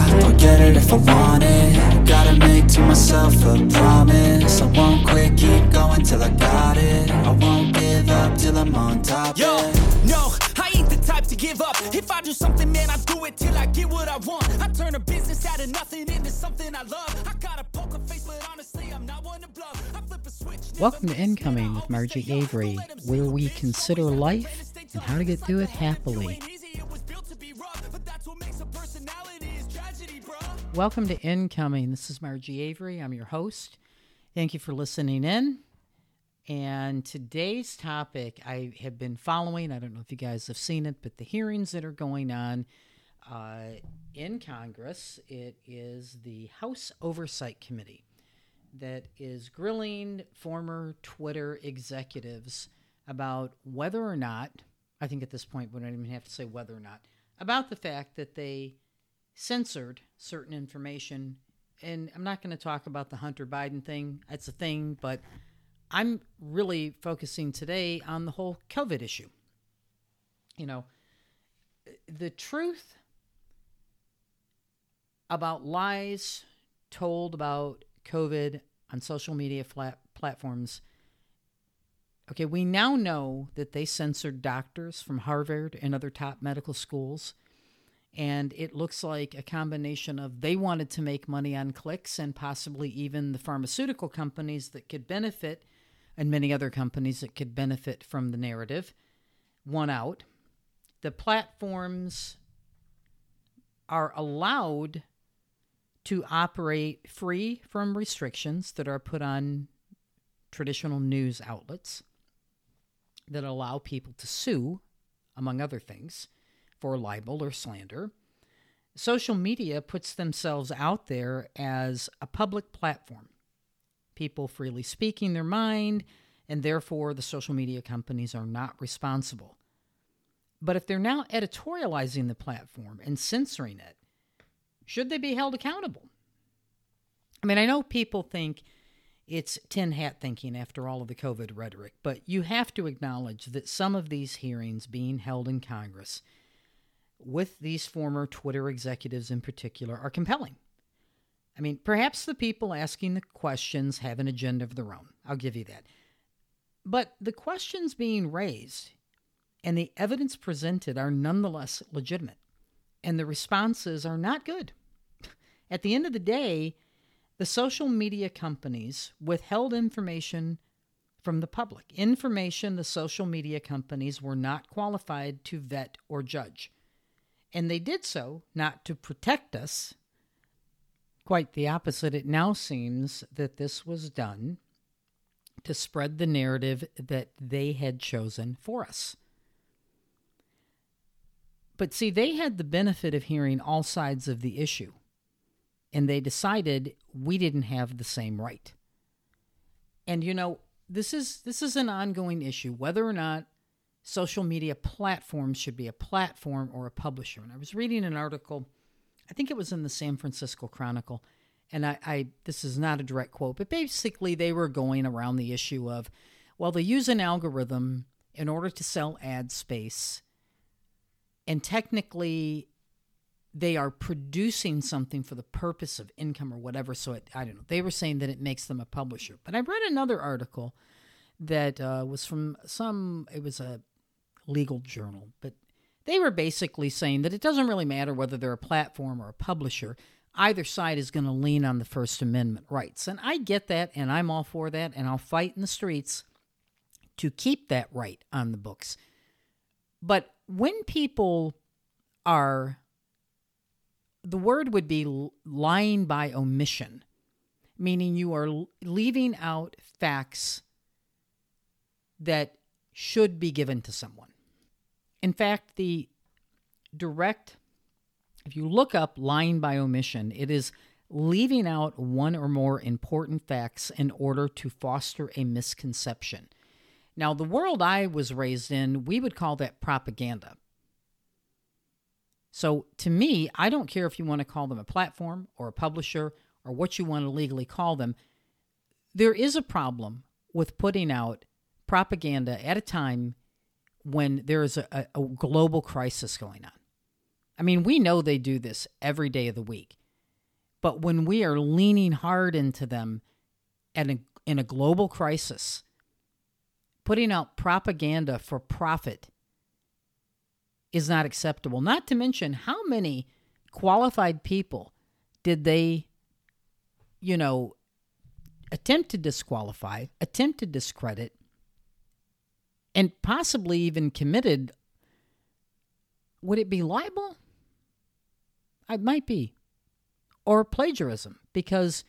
I'll get it if I want it Gotta make to myself a promise I won't quit, keep going till I got it I won't give up till I'm on top, Yo, no, I ain't the type to give up. If I do something, man, I do it till I get what I want. I turn a business out of nothing into something I love. I got a poker face, but honestly, I'm not one to bluff. I flip a switch. Welcome to Incoming with always Margie. Avery, Don't let 'em where we consider life and how to get through it happily. Welcome to Incoming. This is Margie Avery. I'm your host. Thank you for listening in. And today's topic I have been following. I don't know if you guys have seen it, but the hearings that are going on uh, in Congress, it is the House Oversight Committee that is grilling former Twitter executives about whether or not, I think at this point we don't even have to say whether or not, about the fact that they censored certain information. And I'm not going to talk about the Hunter Biden thing. It's a thing, but I'm really focusing today on the whole COVID issue. You know, the truth about lies told about COVID on social media flat platforms. Okay, we now know that they censored doctors from Harvard and other top medical schools. And it looks like a combination of they wanted to make money on clicks and possibly even the pharmaceutical companies that could benefit and many other companies that could benefit from the narrative won out. The platforms are allowed to operate free from restrictions that are put on traditional news outlets that allow people to sue, among other things, for libel or slander. Social media puts themselves out there as a public platform, people freely speaking their mind, and therefore the social media companies are not responsible. But if they're now editorializing the platform and censoring it, should they be held accountable? I mean, I know people think it's tin hat thinking after all of the COVID rhetoric, but you have to acknowledge that some of these hearings being held in Congress with these former Twitter executives in particular are compelling. I mean, perhaps the people asking the questions have an agenda of their own. I'll give you that. But the questions being raised and the evidence presented are nonetheless legitimate, and the responses are not good. At the end of the day, the social media companies withheld information from the public, information the social media companies were not qualified to vet or judge. And they did so not to protect us. Quite the opposite. It now seems that this was done to spread the narrative that they had chosen for us. But see, they had the benefit of hearing all sides of the issue, and they decided we didn't have the same right. And you know, this is this is an ongoing issue whether or not social media platforms should be a platform or a publisher. And I was reading an article, I think it was in the San Francisco Chronicle, and I, I this is not a direct quote, but basically they were going around the issue of, well, they use an algorithm in order to sell ad space, and technically they are producing something for the purpose of income or whatever. So it, I don't know. They were saying that it makes them a publisher. But I read another article that uh, was from some. It was a legal journal, but they were basically saying that it doesn't really matter whether they're a platform or a publisher. Either side is going to lean on the First Amendment rights. And I get that, and I'm all for that, and I'll fight in the streets to keep that right on the books. But when people are, the word would be lying by omission, meaning you are leaving out facts that should be given to someone. In fact, the direct, if you look up lying by omission, it is leaving out one or more important facts in order to foster a misconception. Now, the world I was raised in, we would call that propaganda. So, to me, I don't care if you want to call them a platform or a publisher or what you want to legally call them. There is a problem with putting out propaganda at a time when there is a, a, global crisis going on. I mean, we know they do this every day of the week. But when we are leaning hard into them and in, in a global crisis, putting out propaganda for profit is not acceptable. Not to mention how many qualified people did they, you know, attempt to disqualify, attempt to discredit, and possibly even committed. Would it be libel? It might be, or plagiarism, because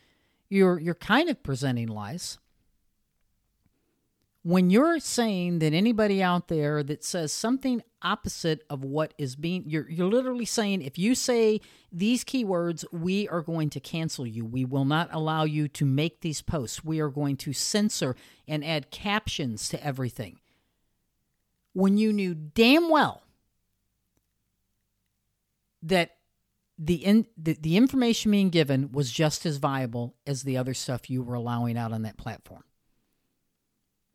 you're you're kind of presenting lies when you're saying that anybody out there that says something opposite of what is being you're you're literally saying if you say these keywords we are going to cancel you we will not allow you to make these posts we are going to censor and add captions to everything when you knew damn well that the, in, the the information being given was just as viable as the other stuff you were allowing out on that platform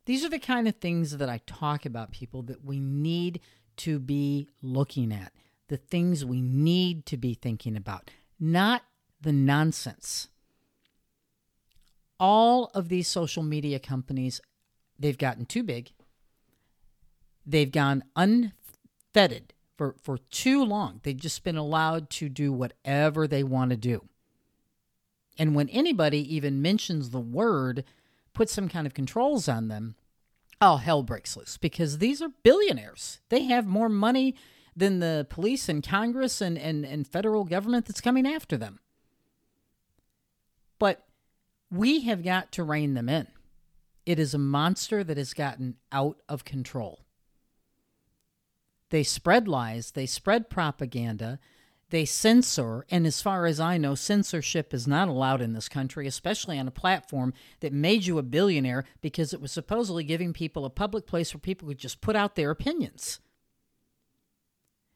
these are the kind of things that I talk about, people, that we need to be looking at, the things we need to be thinking about, not the nonsense. All of these social media companies, they've gotten too big. They've gone unfettered for, for too long. They've just been allowed to do whatever they want to do. And when anybody even mentions the word put some kind of controls on them, oh, hell breaks loose because these are billionaires. They have more money than the police and Congress and, and, and federal government that's coming after them. But we have got to rein them in. It is a monster that has gotten out of control. They spread lies, they spread propaganda, they censor, and as far as I know, censorship is not allowed in this country, especially on a platform that made you a billionaire because it was supposedly giving people a public place where people could just put out their opinions.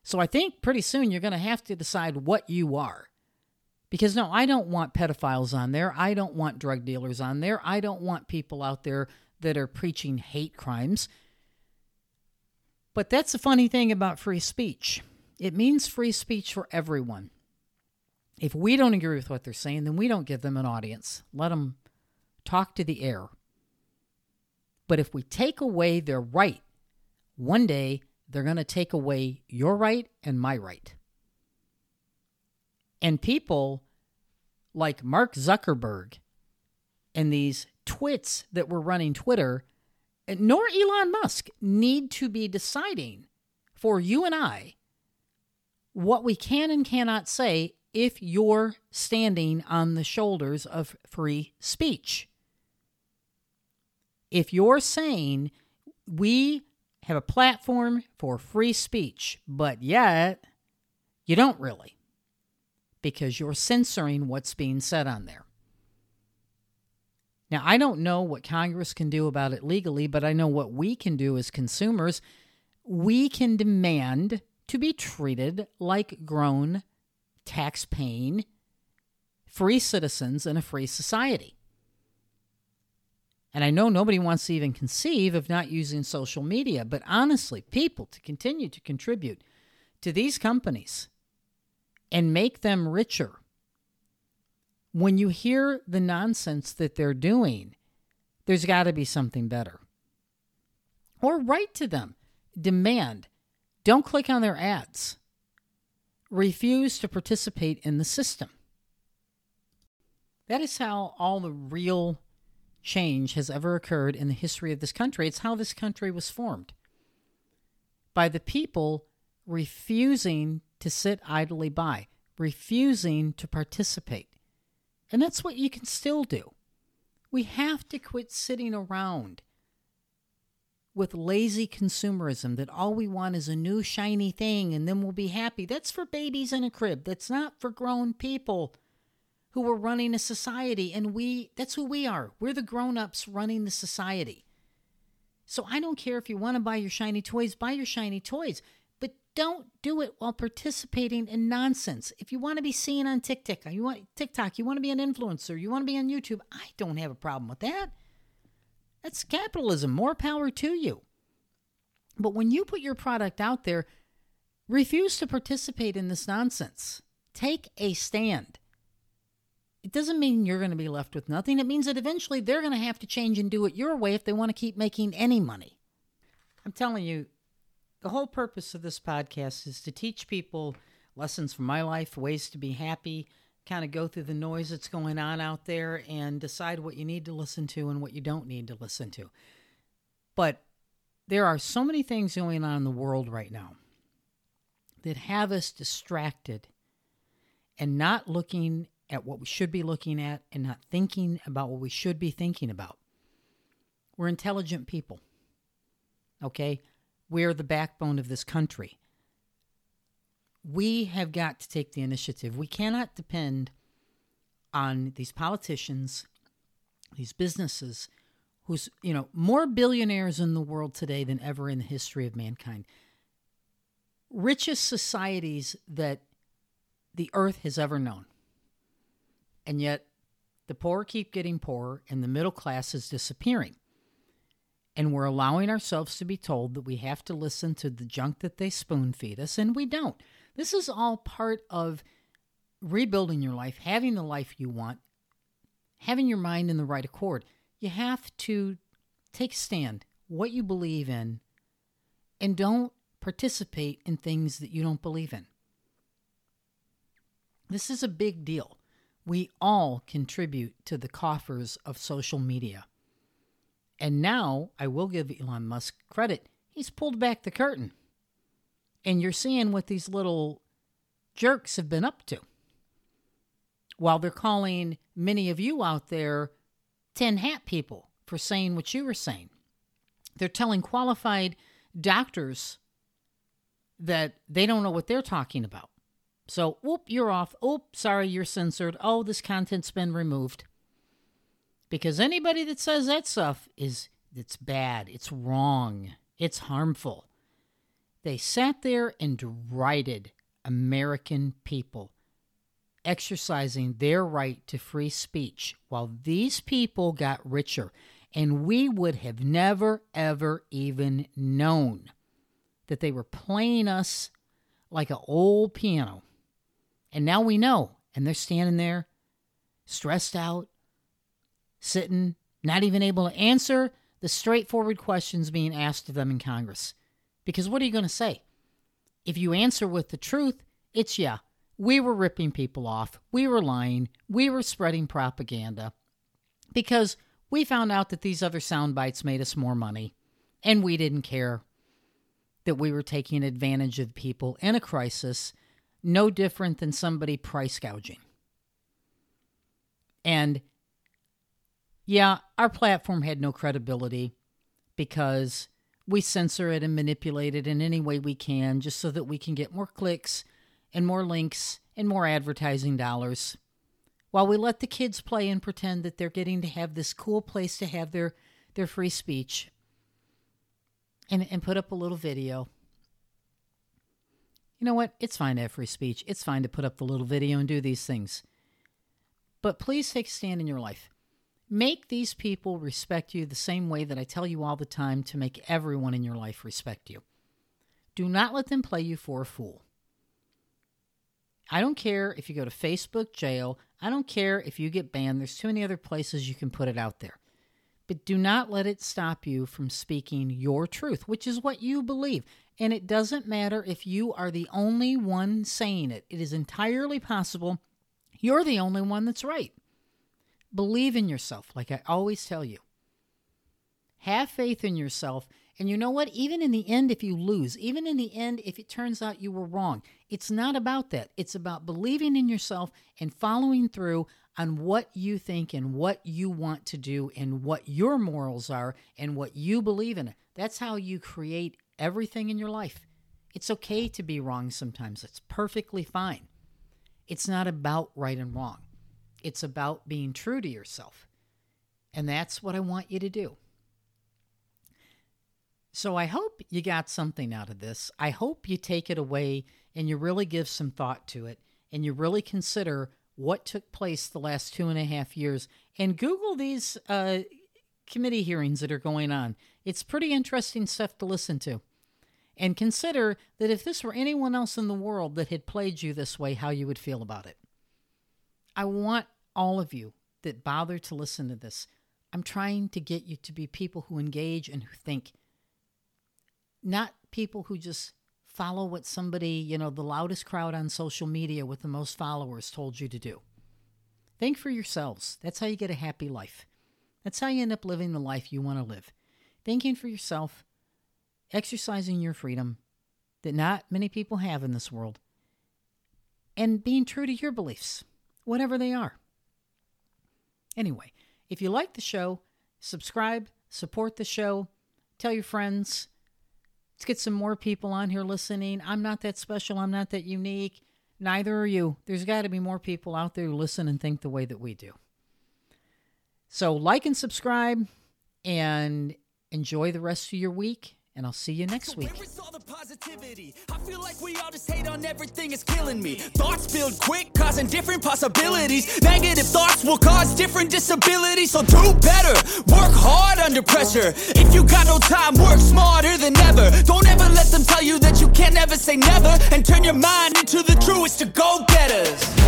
So I think pretty soon you're going to have to decide what you are. Because no, I don't want pedophiles on there. I don't want drug dealers on there. I don't want people out there that are preaching hate crimes. But that's the funny thing about free speech. It means free speech for everyone. If we don't agree with what they're saying, then we don't give them an audience. Let them talk to the air. But if we take away their right, one day they're going to take away your right and my right. And people like Mark Zuckerberg and these twits that were running Twitter, nor Elon Musk, need to be deciding for you and I what we can and cannot say if you're standing on the shoulders of free speech. If you're saying we have a platform for free speech, but yet you don't really, because you're censoring what's being said on there. Now, I don't know what Congress can do about it legally, but I know what we can do as consumers. We can demand to be treated like grown, tax paying, free citizens in a free society. And I know nobody wants to even conceive of not using social media, but honestly, people to continue to contribute to these companies and make them richer. When you hear the nonsense that they're doing, there's got to be something better. Or write to them, demand don't click on their ads. Refuse to participate in the system. That is how all the real change has ever occurred in the history of this country. It's how this country was formed by the people refusing to sit idly by, refusing to participate. And that's what you can still do. We have to quit sitting around with lazy consumerism that all we want is a new shiny thing and then we'll be happy. That's for babies in a crib. That's not for grown people who are running a society and we that's who we are. We're the grown-ups running the society. So I don't care if you want to buy your shiny toys, buy your shiny toys, don't do it while participating in nonsense. If you want to be seen on TikTok, you want TikTok, you want to be an influencer, you want to be on YouTube, I don't have a problem with that. That's capitalism. More power to you. But when you put your product out there, refuse to participate in this nonsense. Take a stand. It doesn't mean you're going to be left with nothing. It means that eventually they're going to have to change and do it your way if they want to keep making any money. I'm telling you, the whole purpose of this podcast is to teach people lessons from my life, ways to be happy, kind of go through the noise that's going on out there and decide what you need to listen to and what you don't need to listen to. But there are so many things going on in the world right now that have us distracted and not looking at what we should be looking at and not thinking about what we should be thinking about. We're intelligent people. Okay? We're the backbone of this country. We have got to take the initiative. We cannot depend on these politicians, these businesses, who's, you know, more billionaires in the world today than ever in the history of mankind. Richest societies that the earth has ever known. And yet, the poor keep getting poorer and the middle class is disappearing. And we're allowing ourselves to be told that we have to listen to the junk that they spoon feed us, and we don't. This is all part of rebuilding your life, having the life you want, having your mind in the right accord. You have to take a stand, what you believe in, and don't participate in things that you don't believe in. This is a big deal. We all contribute to the coffers of social media. And now I will give Elon Musk credit. He's pulled back the curtain. And you're seeing what these little jerks have been up to. While they're calling many of you out there tin hat people for saying what you were saying. They're telling qualified doctors that they don't know what they're talking about. So, whoop, you're off. Oop, sorry, you're censored. Oh, this content's been removed. Because anybody that says that stuff is it's bad, it's wrong, it's harmful. They sat there and derided American people exercising their right to free speech while these people got richer. And we would have never, ever even known that they were playing us like an old piano and now we know. And they're standing there, stressed out, sitting, not even able to answer the straightforward questions being asked of them in Congress. Because what are you going to say? If you answer with the truth, it's yeah, we were ripping people off, we were lying, we were spreading propaganda. Because we found out that these other sound bites made us more money, and we didn't care that we were taking advantage of people in a crisis no different than somebody price gouging. And yeah, our platform had no credibility because we censor it and manipulate it in any way we can just so that we can get more clicks and more links and more advertising dollars while we let the kids play and pretend that they're getting to have this cool place to have their, their free speech and, and put up a little video you know what? It's fine to have free speech. It's fine to put up the little video and do these things. But please take a stand in your life. Make these people respect you the same way that I tell you all the time to make everyone in your life respect you. Do not let them play you for a fool. I don't care if you go to Facebook jail. I don't care if you get banned. There's too many other places you can put it out there. But do not let it stop you from speaking your truth, which is what you believe. And it doesn't matter if you are the only one saying it, it is entirely possible you're the only one that's right. Believe in yourself, like I always tell you. Have faith in yourself. And you know what? Even in the end, if you lose, even in the end, if it turns out you were wrong, it's not about that. It's about believing in yourself and following through on what you think and what you want to do and what your morals are and what you believe in. That's how you create everything in your life. It's okay to be wrong sometimes, it's perfectly fine. It's not about right and wrong, it's about being true to yourself. And that's what I want you to do. So I hope you got something out of this. I hope you take it away and you really give some thought to it and you really consider what took place the last two and a half years and Google these uh, committee hearings that are going on. It's pretty interesting stuff to listen to. And consider that if this were anyone else in the world that had played you this way, how you would feel about it. I want all of you that bother to listen to this. I'm trying to get you to be people who engage and who think, not people who just follow what somebody, you know, the loudest crowd on social media with the most followers told you to do. Think for yourselves. That's how you get a happy life. That's how you end up living the life you want to live. Thinking for yourself, exercising your freedom that not many people have in this world, and being true to your beliefs, whatever they are. Anyway, if you like the show, subscribe, support the show, tell your friends. Let's get some more people on here listening. I'm not that special. I'm not that unique. Neither are you. There's got to be more people out there who listen and think the way that we do. So, like and subscribe and enjoy the rest of your week and I'll see you next week. Where is all the positivity? I feel like we all just hate on everything, it's killing me. Thoughts build quick, causing different possibilities. Negative thoughts will cause different disabilities, so do better. Work hard under pressure. If you got no time, work smarter than ever. Don't ever let them tell you that you can't never say never, and turn your mind into the truest to go getters.